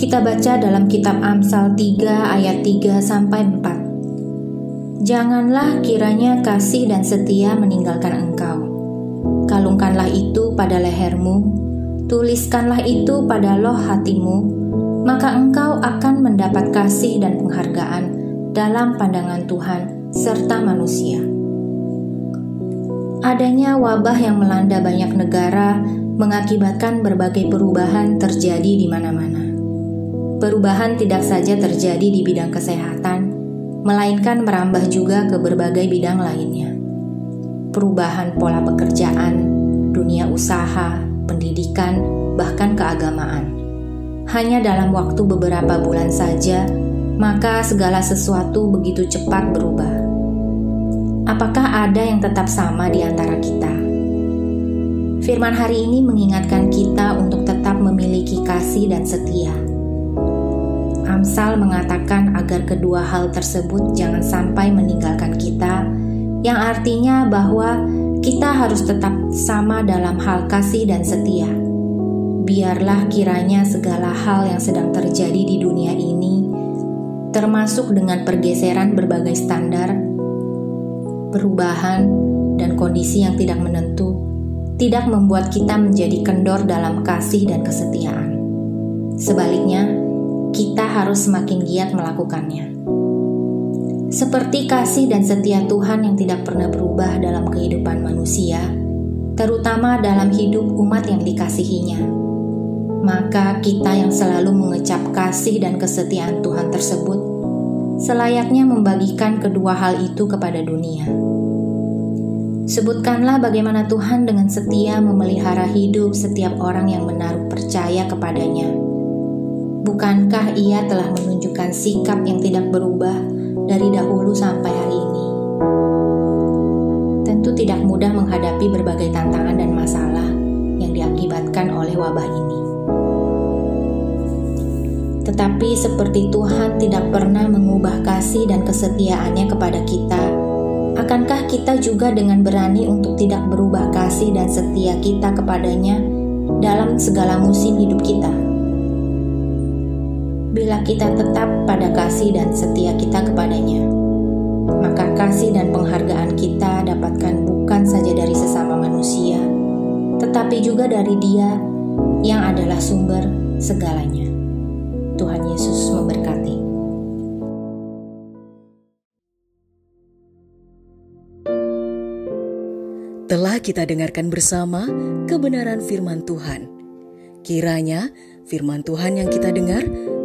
Kita baca dalam kitab Amsal 3 ayat 3 sampai 4. Janganlah kiranya kasih dan setia meninggalkan engkau. Kalungkanlah itu pada lehermu, tuliskanlah itu pada loh hatimu, maka engkau akan mendapat kasih dan penghargaan dalam pandangan Tuhan serta manusia. Adanya wabah yang melanda banyak negara mengakibatkan berbagai perubahan terjadi di mana-mana. Perubahan tidak saja terjadi di bidang kesehatan, melainkan merambah juga ke berbagai bidang lainnya. Perubahan pola pekerjaan, dunia usaha, pendidikan, bahkan keagamaan. Hanya dalam waktu beberapa bulan saja, maka segala sesuatu begitu cepat berubah. Apakah ada yang tetap sama di antara kita? Firman hari ini mengingatkan kita untuk tetap memiliki kasih dan setia. Amsal mengatakan agar kedua hal tersebut jangan sampai meninggalkan kita, yang artinya bahwa kita harus tetap sama dalam hal kasih dan setia. Biarlah kiranya segala hal yang sedang terjadi di dunia ini, termasuk dengan pergeseran berbagai standar, perubahan, dan kondisi yang tidak menentu, tidak membuat kita menjadi kendor dalam kasih dan kesetiaan. Sebaliknya, kita harus semakin giat melakukannya. Seperti kasih dan setia Tuhan yang tidak pernah berubah dalam kehidupan manusia, terutama dalam hidup umat yang dikasihinya. Maka kita yang selalu mengecap kasih dan kesetiaan Tuhan tersebut, selayaknya membagikan kedua hal itu kepada dunia. Sebutkanlah bagaimana Tuhan dengan setia memelihara hidup setiap orang yang menaruh percaya kepadanya. Bukankah Ia telah menunjukkan sikap yang tidak berubah dari dahulu sampai hari ini? Tentu tidak mudah menghadapi berbagai tantangan dan masalah yang diakibatkan oleh wabah ini. Tetapi seperti Tuhan tidak pernah mengubah kasih dan kesetiaannya kepada kita, Akankah kita juga dengan berani untuk tidak berubah kasih dan setia kita kepadanya dalam segala musim hidup kita? Bila kita tetap pada kasih dan setia kita kepadanya, maka kasih dan penghargaan kita dapatkan bukan saja dari sesama manusia, tetapi juga dari Dia yang adalah sumber segalanya. Tuhan Yesus memberkati. Telah kita dengarkan bersama kebenaran firman Tuhan. Kiranya firman Tuhan yang kita dengar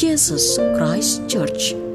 Jesus Christ Church.